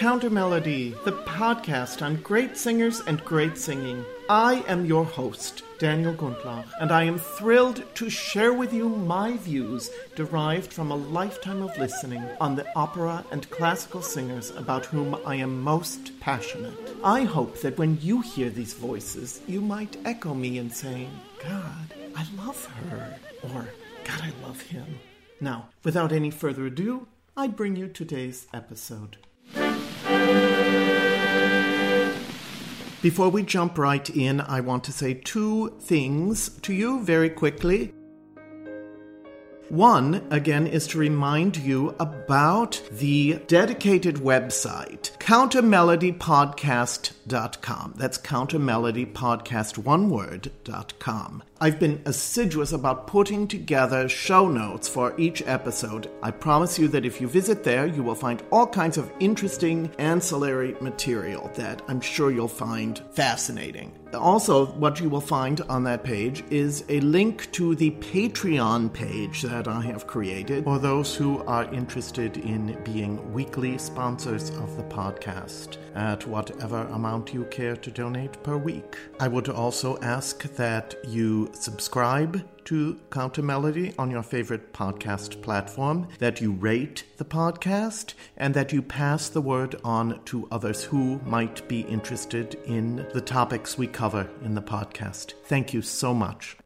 Counter Melody, the podcast on great singers and great singing. I am your host, Daniel Gundlach, and I am thrilled to share with you my views derived from a lifetime of listening on the opera and classical singers about whom I am most passionate. I hope that when you hear these voices, you might echo me in saying, God, I love her, or God, I love him. Now, without any further ado, I bring you today's episode. Before we jump right in, I want to say two things to you very quickly. One, again, is to remind you about the dedicated website, countermelodypodcast.com. That's countermelodypodcast, one word.com. I've been assiduous about putting together show notes for each episode. I promise you that if you visit there, you will find all kinds of interesting ancillary material that I'm sure you'll find fascinating. Also, what you will find on that page is a link to the Patreon page that I have created for those who are interested in being weekly sponsors of the podcast at whatever amount you care to donate per week. I would also ask that you subscribe to Counter Melody on your favorite podcast platform, that you rate the podcast, and that you pass the word on to others who might be interested in the topics we cover in the podcast. Thank you so much.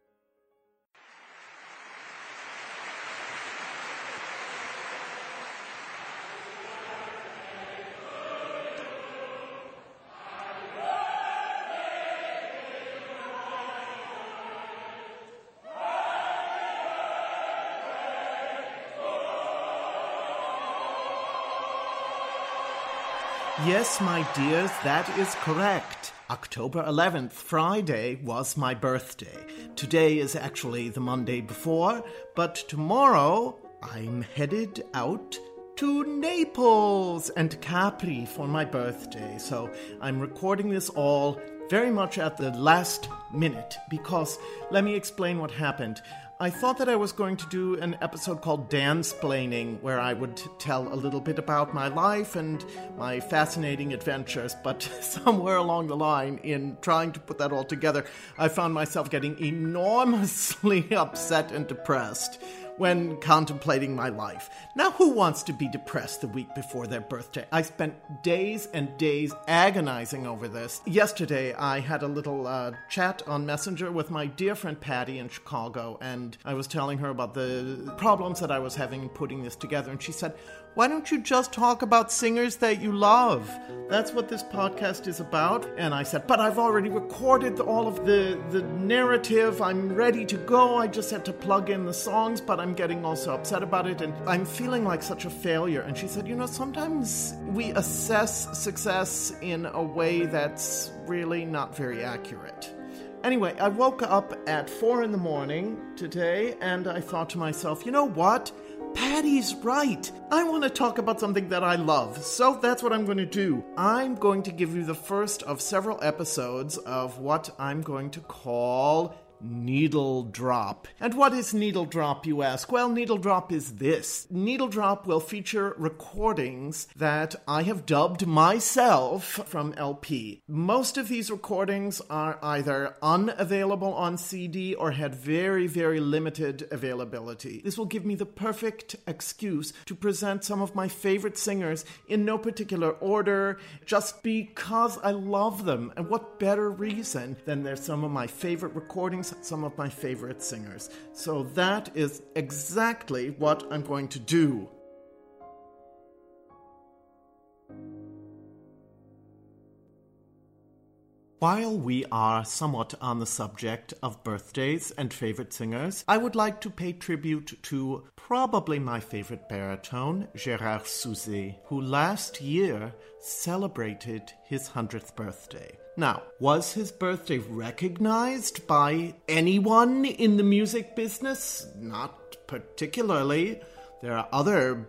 Yes, my dears, that is correct. October 11th, Friday, was my birthday. Today is actually the Monday before, but tomorrow I'm headed out to Naples and Capri for my birthday. So I'm recording this all very much at the last minute because let me explain what happened. I thought that I was going to do an episode called Dansplaining, where I would tell a little bit about my life and my fascinating adventures, but somewhere along the line, in trying to put that all together, I found myself getting enormously upset and depressed when contemplating my life. Now, who wants to be depressed the week before their birthday? I spent days and days agonizing over this. Yesterday, I had a little uh, chat on Messenger with my dear friend Patty in Chicago, and I was telling her about the problems that I was having putting this together, and she said, why don't you just talk about singers that you love? That's what this podcast is about. And I said, But I've already recorded all of the, the narrative. I'm ready to go. I just had to plug in the songs, but I'm getting also upset about it. And I'm feeling like such a failure. And she said, You know, sometimes we assess success in a way that's really not very accurate. Anyway, I woke up at four in the morning today and I thought to myself, you know what? Patty's right. I want to talk about something that I love, so that's what I'm going to do. I'm going to give you the first of several episodes of what I'm going to call Needle Drop. And what is Needle Drop, you ask? Well, Needle Drop is this Needle Drop will feature recordings that I have dubbed myself from LP. Most of these recordings are either unavailable on CD or had very, very limited availability. This will give me the perfect excuse to present some of my favorite singers in no particular order, just because I love them. And what better reason than they're some of my favorite recordings? Some of my favorite singers. So that is exactly what I'm going to do. While we are somewhat on the subject of birthdays and favorite singers, I would like to pay tribute to probably my favorite baritone, Gérard Souzay, who last year celebrated his 100th birthday. Now, was his birthday recognized by anyone in the music business? Not particularly. There are other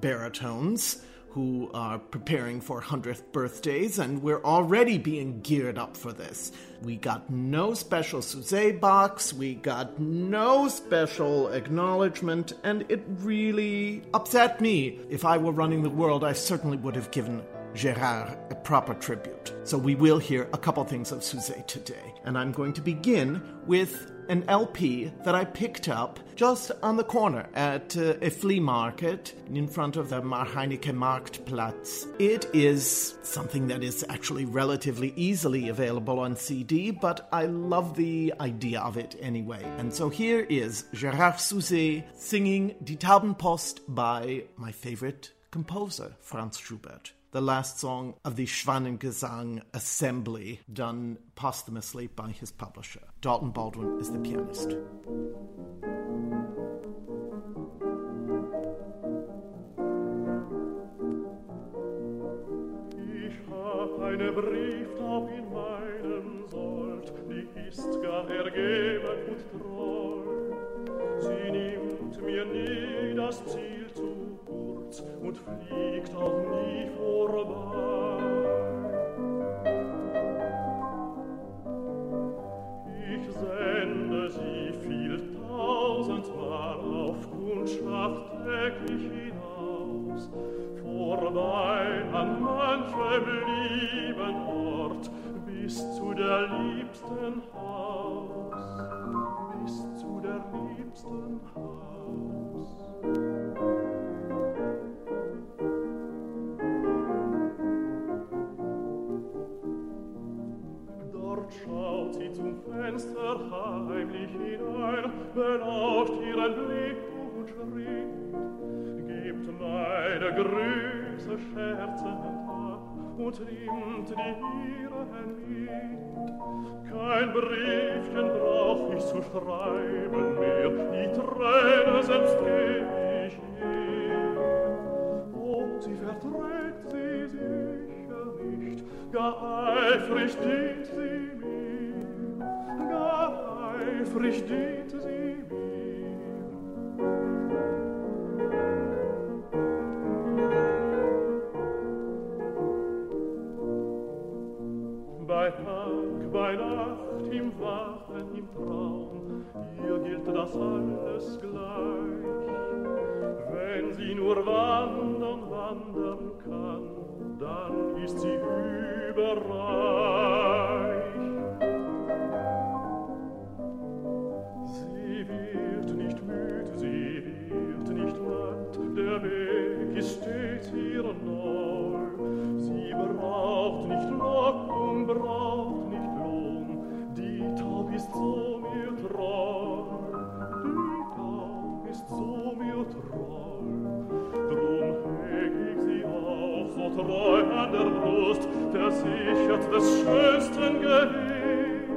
baritones who are preparing for 100th birthdays, and we're already being geared up for this. We got no special Souzay box, we got no special acknowledgement, and it really upset me. If I were running the world, I certainly would have given Gerard a proper tribute. So we will hear a couple things of Souzay today. And I'm going to begin with an LP that I picked up just on the corner at uh, a flea market in front of the Marheineke Marktplatz. It is something that is actually relatively easily available on CD, but I love the idea of it anyway. And so here is Gérard Souzay singing Die Taubenpost by my favorite composer, Franz Schubert the last song of the Schwanengesang Assembly, done posthumously by his publisher. Dalton Baldwin is the pianist. Eine Brieftaub in meinem Sold, die ist gar ergeben und treu. Sie nimmt mir nie das Ziel zu fort und fliegt auch nie vorbei. Ich sende sie viel tausendmal auf Kundschaft täglich hinaus, vorbei an manchem lieben Ort, bis zu der liebsten Haus, bis zu der liebsten Haus. zum Fenster heimlich hinein, belauscht ihren Blick und schritt. Gibt meine Grüße scherzend ab und nimmt die ihren mit. Kein Briefchen brauch ich zu schreiben mehr, die Träne selbst geb ich ihr. Oh, sie verträgt sie sicher nicht, gar eifrig dient sie eifrig dient sie mir. Bei Tag, bei Nacht, im Wachen, im Traum, ihr gilt das alles gleich. Wenn sie nur wandern, wandern kann, dann ist sie überreich. Verlockung braucht nicht Lohn, die Taub ist so mir treu, die Taub ist so mir treu. Drum heg ich sie auf, so treu an der Brust, der sichert des schönsten Gehens.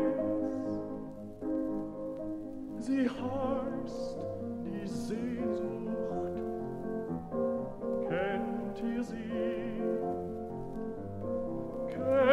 Sie heißt die Sehnsucht,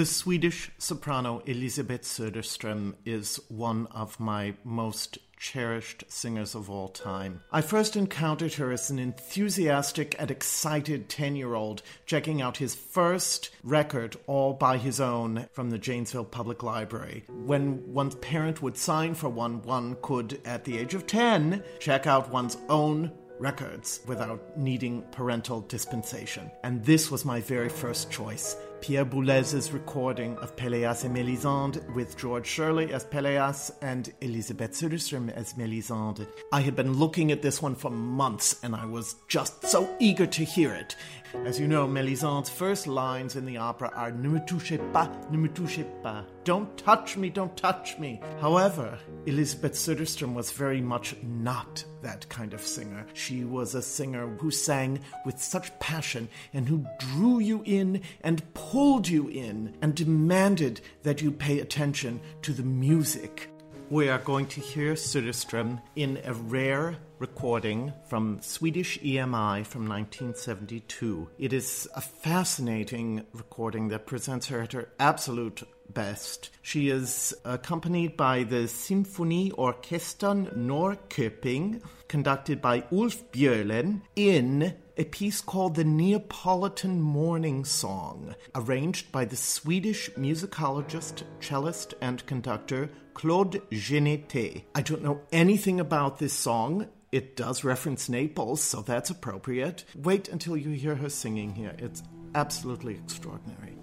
The Swedish soprano Elisabeth Söderström is one of my most cherished singers of all time. I first encountered her as an enthusiastic and excited 10 year old checking out his first record all by his own from the Janesville Public Library. When one's parent would sign for one, one could, at the age of 10, check out one's own records without needing parental dispensation. And this was my very first choice Pierre Boulez's recording of Pelléas et Mélisande with George Shirley as Pelléas and Elisabeth Söderström as Mélisande. I had been looking at this one for months and I was just so eager to hear it. As you know, Mélisande's first lines in the opera are Ne me touchez pas, ne me touchez pas. Don't touch me, don't touch me. However, Elisabeth Söderström was very much not that kind of singer. She was a singer who sang with such passion and who drew you in and pulled you in and demanded that you pay attention to the music. We are going to hear Söderström in a rare recording from Swedish EMI from 1972. It is a fascinating recording that presents her at her absolute best. She is accompanied by the Symfoniorkestern Norrköping, conducted by Ulf Björlin, in a piece called the Neapolitan Morning Song, arranged by the Swedish musicologist, cellist, and conductor Claude Genetay. I don't know anything about this song. It does reference Naples, so that's appropriate. Wait until you hear her singing here. It's absolutely extraordinary.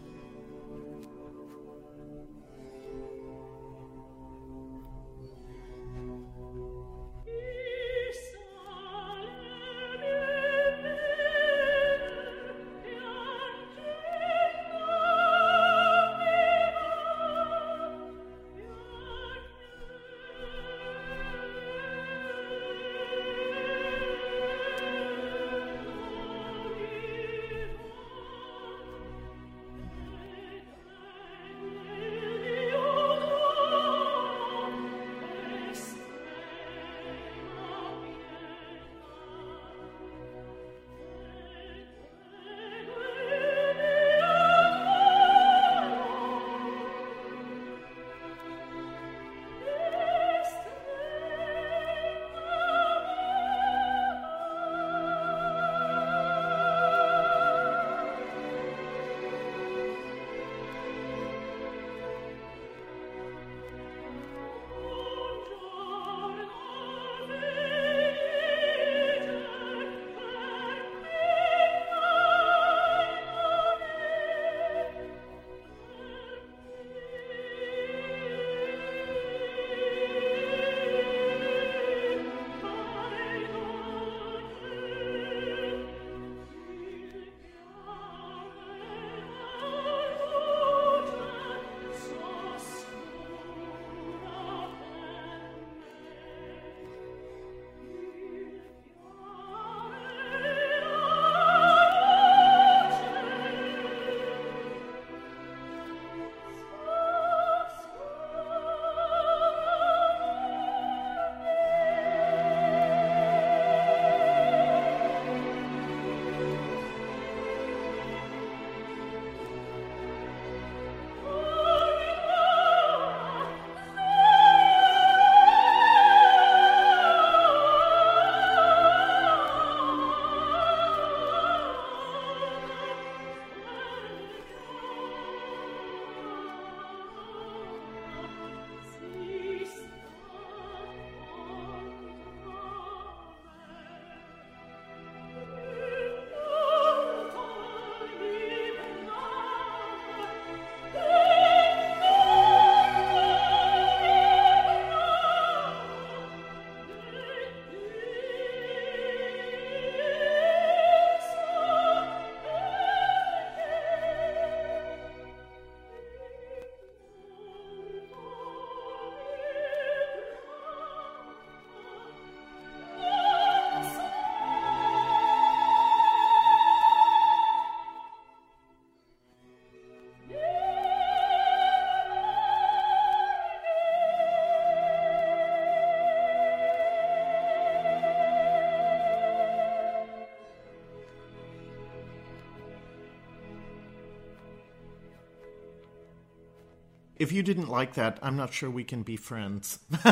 If you didn't like that, I'm not sure we can be friends.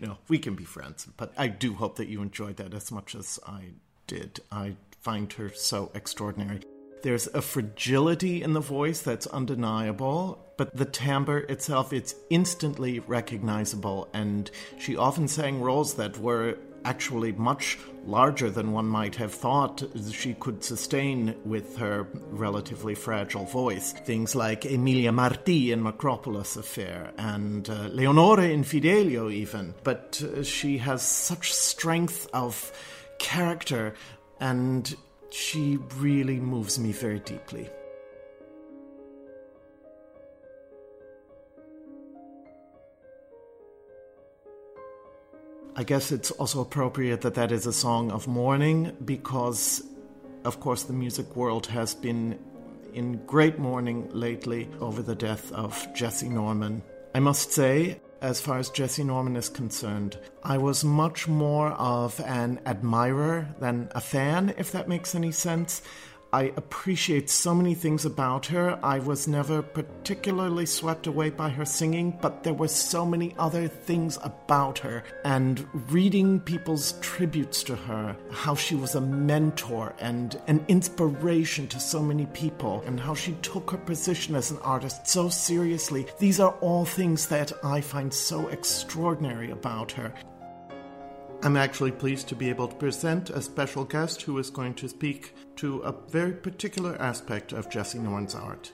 no, we can be friends, but I do hope that you enjoyed that as much as I did. I find her so extraordinary. There's a fragility in the voice that's undeniable, but the timbre itself, it's instantly recognizable. And she often sang roles that were actually much larger than one might have thought she could sustain with her relatively fragile voice. Things like Emilia Marty in Makropulos Affair and uh, Leonore in Fidelio, even. But uh, she has such strength of character and she really moves me very deeply. I guess it's also appropriate that that is a song of mourning because, of course, the music world has been in great mourning lately over the death of Jessye Norman. I must say, as far as Jessye Norman is concerned, I was much more of an admirer than a fan, if that makes any sense. I appreciate so many things about her. I was never particularly swept away by her singing, but there were so many other things about her. And reading people's tributes to her, how she was a mentor and an inspiration to so many people, and how she took her position as an artist so seriously, these are all things that I find so extraordinary about her. I'm actually pleased to be able to present a special guest who is going to speak to a very particular aspect of Jessye Norman's art.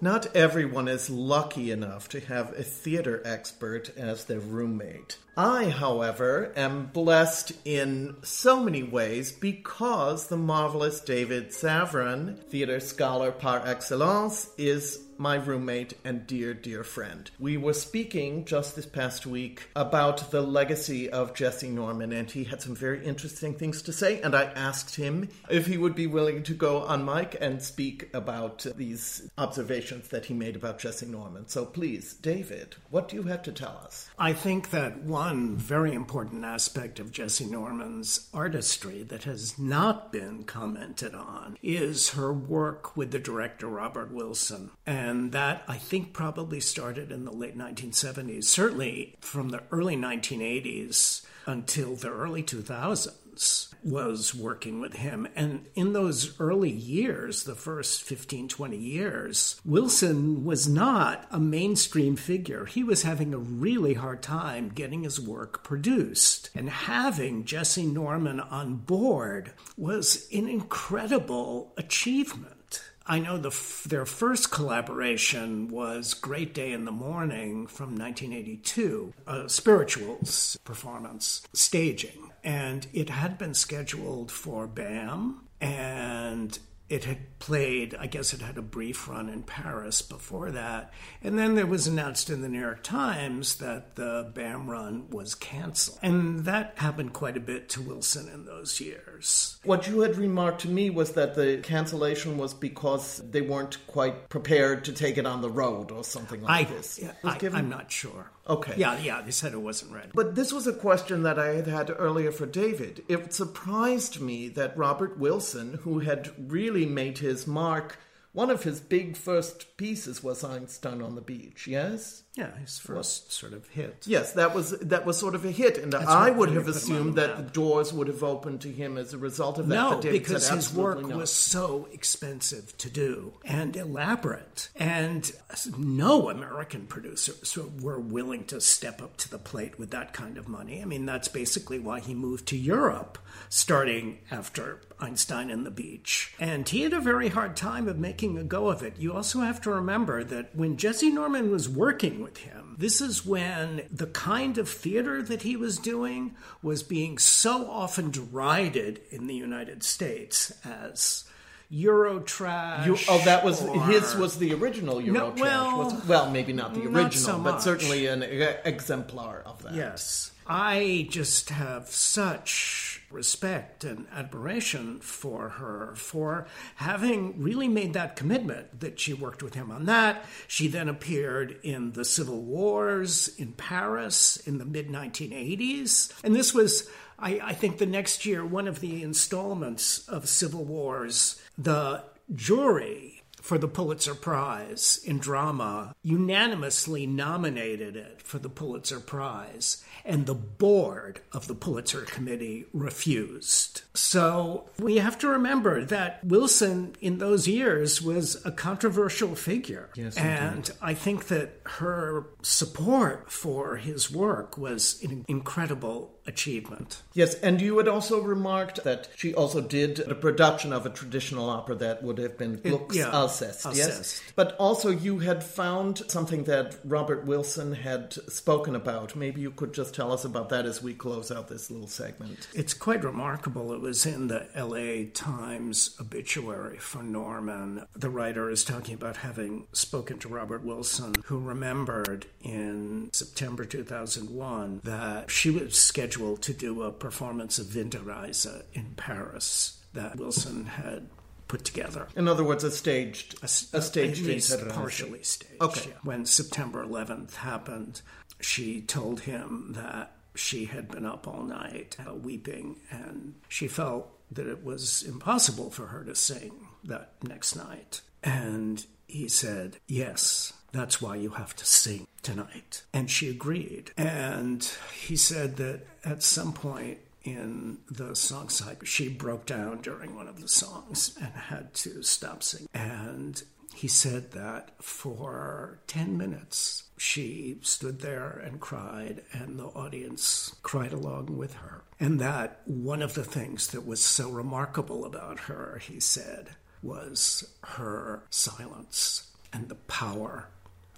Not everyone is lucky enough to have a theater expert as their roommate. I, however, am blessed in so many ways because the marvelous David Savran, theater scholar par excellence, is my roommate and dear, dear friend. We were speaking just this past week about the legacy of Jessye Norman, and he had some very interesting things to say. And I asked him if he would be willing to go on mic and speak about these observations that he made about Jessye Norman. So please, David, what do you have to tell us? I think that one very important aspect of Jessye Norman's artistry that has not been commented on is her work with the director Robert Wilson. And and that I think probably started in the late 1970s, certainly from the early 1980s until the early 2000s was working with him. And in those early years, the first 15, 20 years, Wilson was not a mainstream figure. He was having a really hard time getting his work produced. And having Jessye Norman on board was an incredible achievement. I know the their first collaboration was Great Day in the Morning from 1982, a spirituals performance staging. And it had been scheduled for BAM, and it had played, I guess it had a brief run in Paris before that. And then there was announced in the New York Times that the BAM run was canceled. And that happened quite a bit to Wilson in those years. What you had remarked to me was that the cancellation was because they weren't quite prepared to take it on the road or something like I, this. I, I'm not sure. Okay. Yeah, yeah, they said it wasn't ready. But this was a question that I had had earlier for David. It surprised me that Robert Wilson, who had really made his mark, one of his big first pieces was Einstein on the Beach, yes? Yeah, his first sort of hit. Yes, that was that was sort of a hit, and That's I would have assumed that the doors would have opened to him as a result of that. No, because his work was so expensive to do and elaborate, and no American producers were willing to step up to the plate with that kind of money. I mean, that's basically why he moved to Europe, starting after Einstein and the Beach, and he had a very hard time of making a go of it. You also have to remember that when Jessye Norman was working with him. This is when the kind of theater that he was doing was being so often derided in the United States as Eurotrash. You, oh, that was or, his was the original Eurotrash. No, well, well, maybe not the original, not so but certainly an exemplar of that. Yes. I just have such respect and admiration for her for having really made that commitment that she worked with him on that. She then appeared in the Civil Wars in Paris in the mid 1980s. And this was, I, I think, the next year, one of the installments of Civil Wars. The jury for the Pulitzer Prize in drama, unanimously nominated it for the Pulitzer Prize, and the board of the Pulitzer Committee refused. So we have to remember that Wilson in those years was a controversial figure. Yes, and indeed. I think that her support for his work was an incredible achievement. Yes, and you had also remarked that she also did a production of a traditional opera that would have been Gluck's yeah, Alceste, yes? But also you had found something that Robert Wilson had spoken about. Maybe you could just tell us about that as we close out this little segment. It's quite remarkable. It was in the LA Times obituary for Norman. The writer is talking about having spoken to Robert Wilson, who remembered in September 2001 that she was scheduled to do a performance of Winterreise in Paris that Wilson had put together. In other words, a staged, a, s- staged at partially staged. Okay. yeah. When September 11th happened, she told him that she had been up all night uh, weeping, and she felt that it was impossible for her to sing that next night. And he said, Yes, that's why you have to sing tonight. And she agreed. And he said that at some point in the song cycle, she broke down during one of the songs and had to stop singing. And he said that for 10 minutes, she stood there and cried, and the audience cried along with her. And that one of the things that was so remarkable about her, he said, was her silence and the power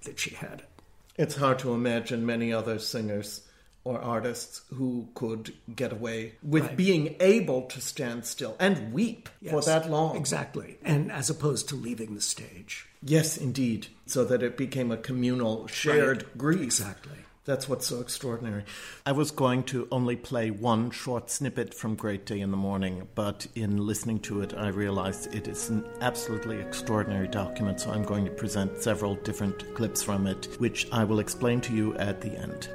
that she had. It's hard to imagine many other singers or artists who could get away with Right. being able to stand still and weep for that long. Exactly. And as opposed to leaving the stage. Yes, indeed. So that it became a communal, shared Right. grief. Exactly. That's what's so extraordinary. I was going to only play one short snippet from Great Day in the Morning, but in listening to it, I realized it is an absolutely extraordinary document, so I'm going to present several different clips from it, which I will explain to you at the end.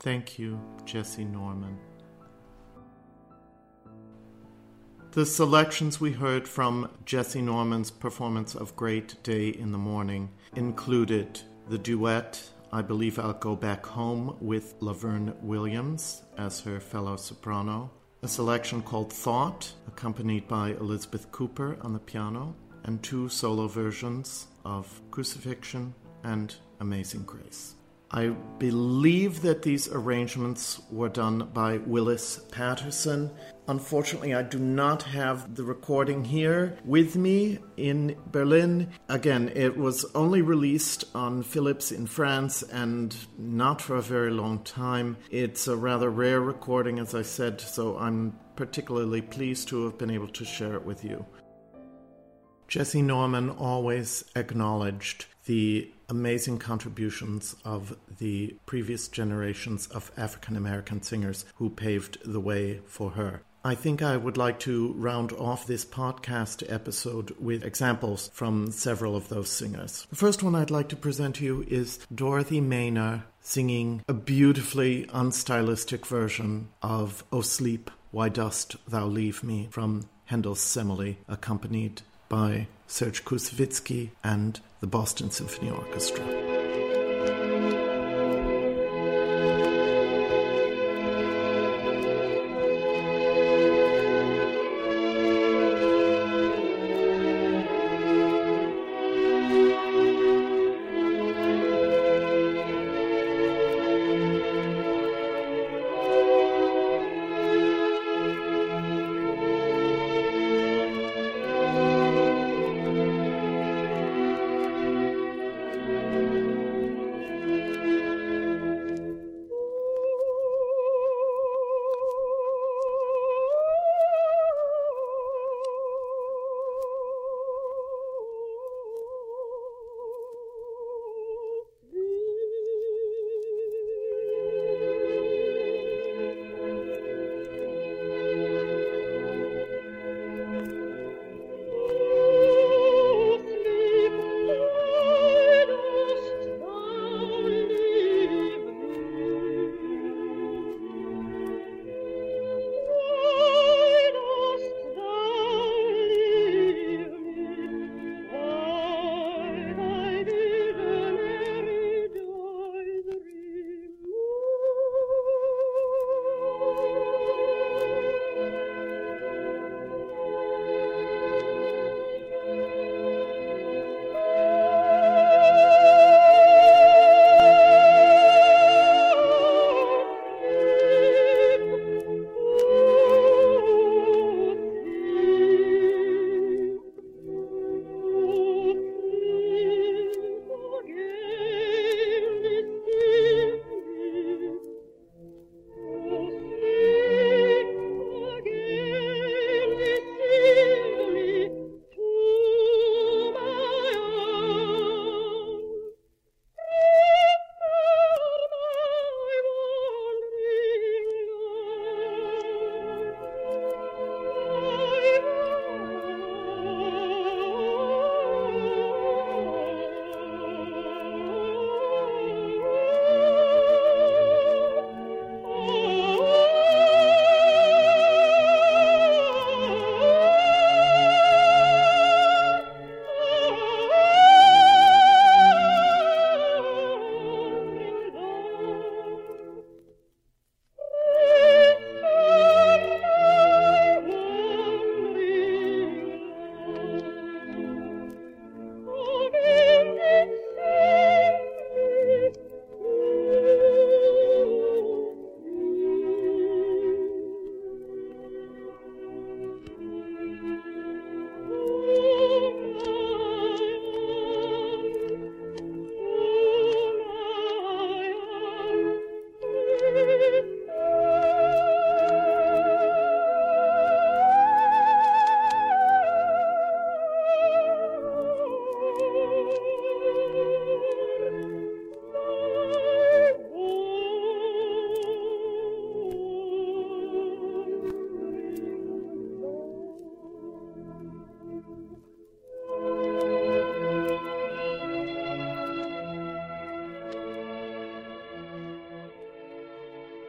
Thank you, Jessye Norman. The selections we heard from Jessye Norman's performance of Great Day in the Morning included the duet I Believe I'll Go Back Home with Laverne Williams as her fellow soprano, a selection called Thought, accompanied by Elizabeth Cooper on the piano, and two solo versions of Crucifixion and Amazing Grace. I believe that these arrangements were done by Willis Patterson. Unfortunately, I do not have the recording here with me in Berlin. Again, it was only released on Philips in France and not for a very long time. It's a rather rare recording, as I said, so I'm particularly pleased to have been able to share it with you. Jessye Norman always acknowledged the amazing contributions of the previous generations of African American singers who paved the way for her. I think I would like to round off this podcast episode with examples from several of those singers. The first one I'd like to present to you is Dorothy Maynor singing a beautifully unstylistic version of O Sleep, Why Dost Thou Leave Me from Handel's Semele, accompanied by Serge Koussevitzky and the Boston Symphony Orchestra.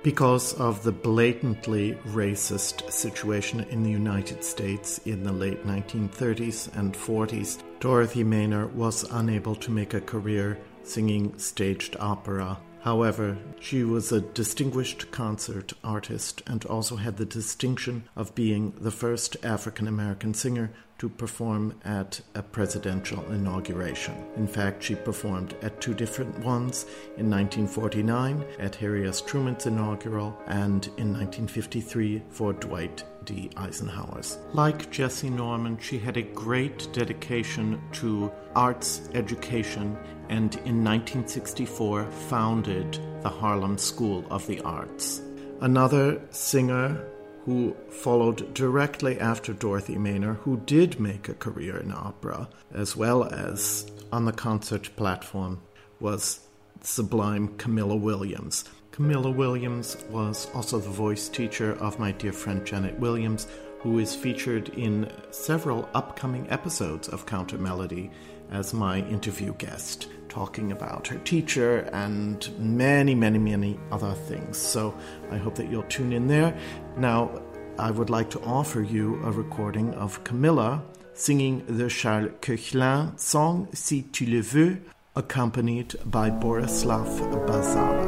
Because of the blatantly racist situation in the United States in the late 1930s and 40s, Dorothy Maynor was unable to make a career singing staged opera. However, she was a distinguished concert artist and also had the distinction of being the first African American singer to perform at a presidential inauguration. In fact, she performed at two different ones in 1949 at Harry S. Truman's inaugural and in 1953 for Dwight D. Eisenhower's. Like Jessye Norman, she had a great dedication to arts education and in 1964 founded the Harlem School of the Arts. Another singer who followed directly after Dorothy Maynor, who did make a career in opera as well as on the concert platform, was sublime Camilla Williams. Camilla Williams was also the voice teacher of my dear friend Janet Williams, who is featured in several upcoming episodes of Counter Melody as my interview guest, talking about her teacher and many, many, many other things. So I hope that you'll tune in there. Now, I would like to offer you a recording of Camilla singing the Charles Koechlin song Si tu le veux, accompanied by Borislav Bazala.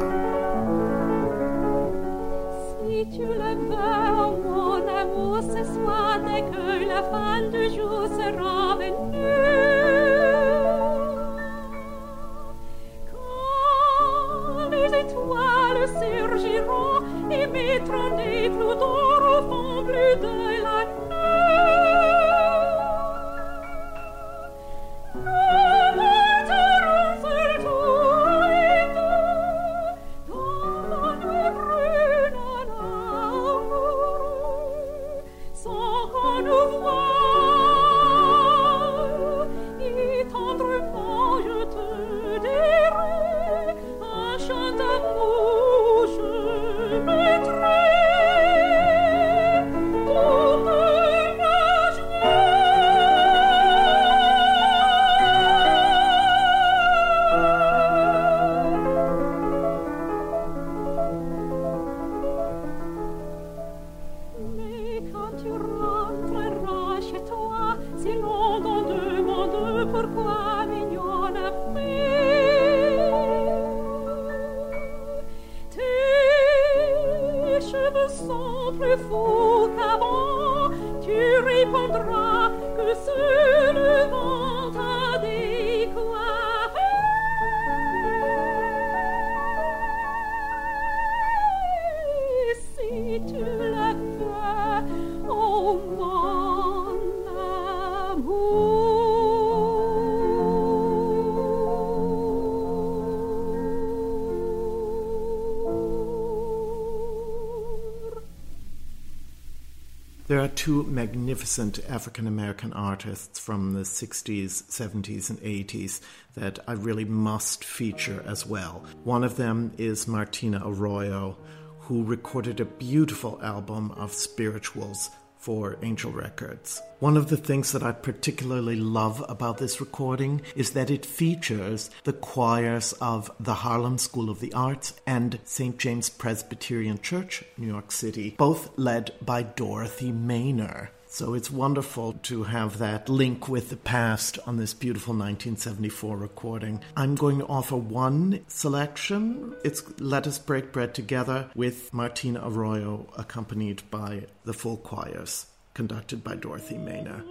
Si tu le veux, mon amour, ce soir, dès que la fin du jour sera mitron et plutoro font plus de la nuit. There are two magnificent African American artists from the 60s, 70s, and 80s that I really must feature as well. One of them is Martina Arroyo, who recorded a beautiful album of spirituals for Angel Records. One of the things that I particularly love about this recording is that it features the choirs of the Harlem School of the Arts and St. James Presbyterian Church, New York City, both led by Dorothy Maynor. So it's wonderful to have that link with the past on this beautiful 1974 recording. I'm going to offer one selection. It's Let Us Break Bread Together with Martina Arroyo, accompanied by the full choirs, conducted by Dorothy Maynor.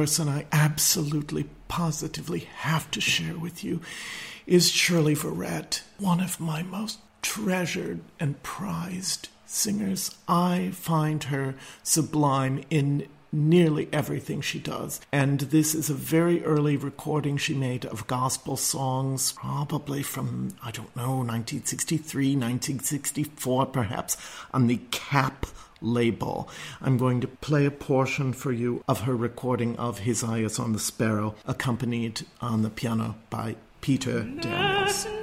Person I absolutely, positively have to share with you is Shirley Verrett, one of my most treasured and prized singers. I find her sublime in nearly everything she does. And this is a very early recording she made of gospel songs, probably from, I don't know, 1963, 1964, perhaps, on the Kapp label. I'm going to play a portion for you of her recording of His Eye is on the Sparrow, accompanied on the piano by Peter Daniels.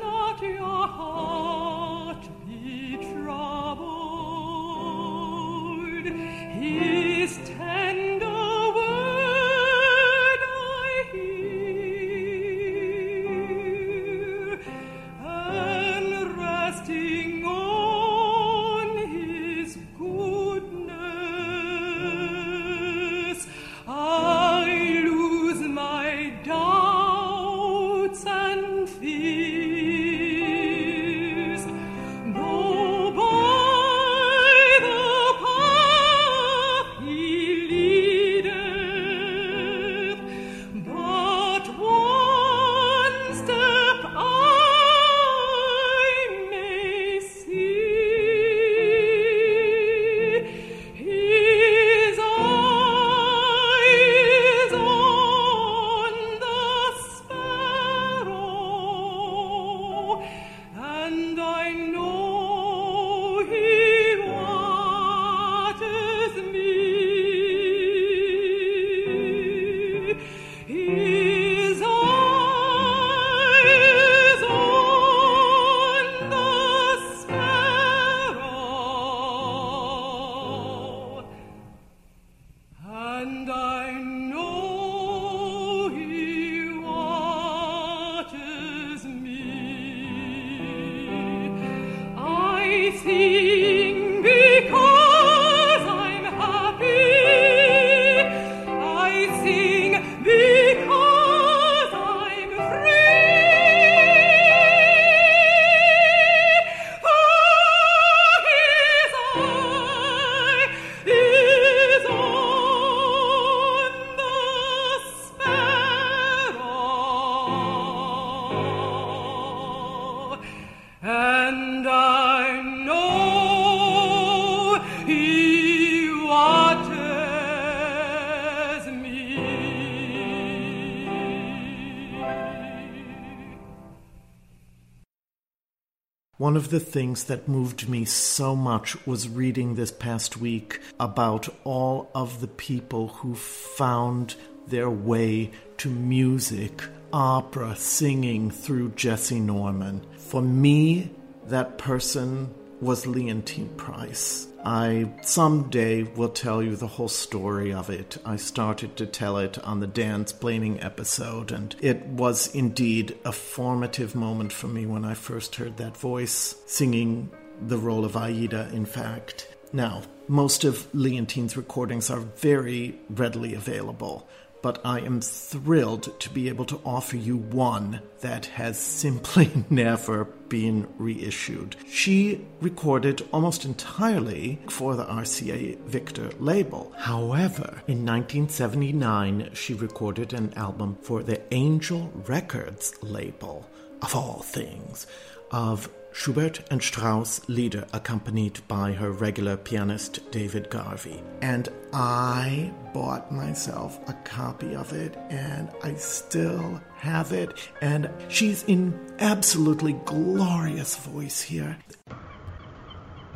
One of the things that moved me so much was reading this past week about all of the people who found their way to music, opera, singing through Jessye Norman. For me, that person was Leontyne Price. I someday will tell you the whole story of it. I started to tell it on the dance planning episode, and it was indeed a formative moment for me when I first heard that voice singing the role of Aida, in fact. Now, most of Leontyne's recordings are very readily available, but I am thrilled to be able to offer you one that has simply never been reissued. She recorded almost entirely for the RCA Victor label. However, in 1979, she recorded an album for the Angel Records label, of all things, of Schubert and Strauss lieder accompanied by her regular pianist David Garvey. And I bought myself a copy of it and I still have it. And she's in absolutely glorious voice here.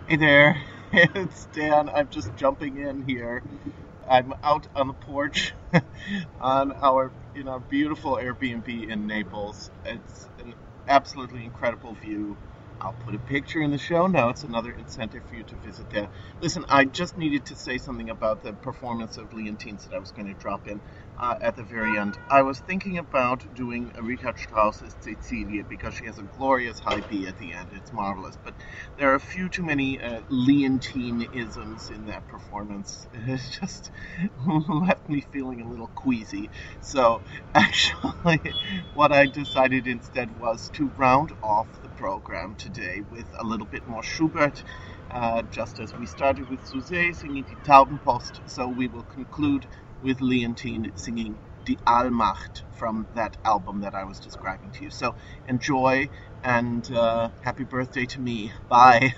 Hey there, it's Dan. I'm just jumping in here. I'm out on the porch on our in our beautiful Airbnb in Naples. It's an absolutely incredible view. I'll put a picture in the show notes, another incentive for you to visit there. Listen, I just needed to say something about the performance of Leontyne's that I was going to drop in uh, at the very end. I was thinking about doing Richard Strauss's Cecilia because she has a glorious high B at the end. It's marvelous. But there are a few too many uh, Leontyne isms in that performance. It just left me feeling a little queasy. So, actually, what I decided instead was to round off the program today with a little bit more Schubert. Uh, just as we started with Souzay singing Die Taubenpost, so we will conclude with Leontyne singing Die Allmacht from that album that I was describing to you. So enjoy and uh, happy birthday to me. Bye.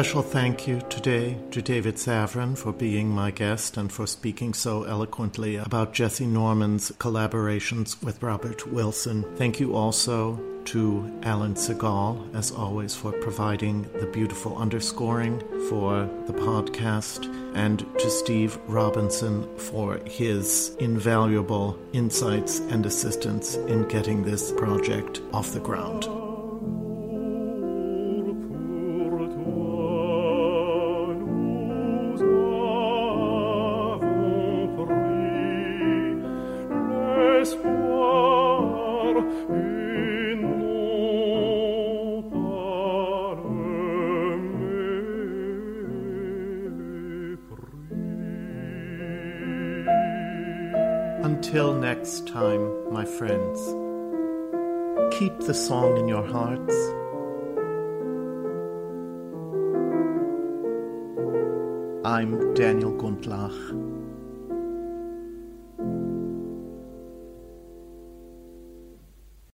special thank you today to David Savran for being my guest and for speaking so eloquently about Jessye Norman's collaborations with Robert Wilson. Thank you also to Alan Segal, as always, for providing the beautiful underscoring for the podcast, and to Steve Robinson for his invaluable insights and assistance in getting this project off the ground.